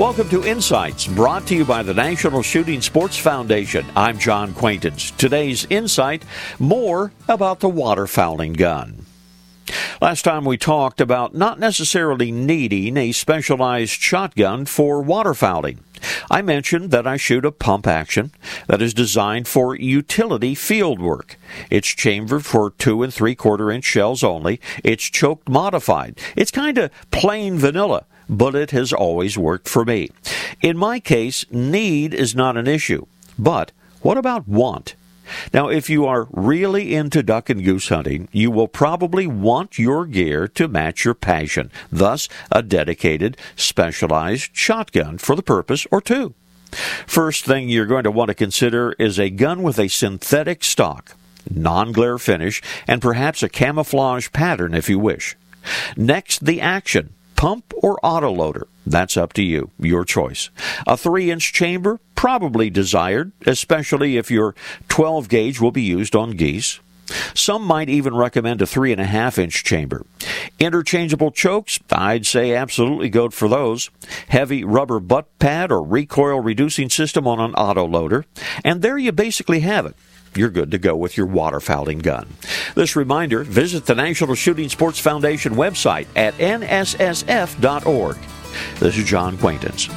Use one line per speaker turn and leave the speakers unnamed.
Welcome to Insights, brought to you by the National Shooting Sports Foundation. I'm John Quaintance. Today's Insight more about the waterfowling gun. Last time we talked about not necessarily needing a specialized shotgun for waterfowling. I mentioned that I shoot a pump action that is designed for utility field work. It's chambered for two and three quarter inch shells only. It's choked modified. It's kind of plain vanilla, but it has always worked for me. In my case, need is not an issue. But what about want? Now, if you are really into duck and goose hunting, you will probably want your gear to match your passion, thus, a dedicated, specialized shotgun for the purpose or two. First thing you're going to want to consider is a gun with a synthetic stock, non glare finish, and perhaps a camouflage pattern if you wish. Next, the action pump or autoloader. That's up to you, your choice. A 3 inch chamber, probably desired, especially if your 12 gauge will be used on geese. Some might even recommend a 3.5 inch chamber. Interchangeable chokes, I'd say absolutely go for those. Heavy rubber butt pad or recoil reducing system on an autoloader. And there you basically have it you're good to go with your waterfowling gun. This reminder visit the National Shooting Sports Foundation website at nssf.org. This is John Quaintance.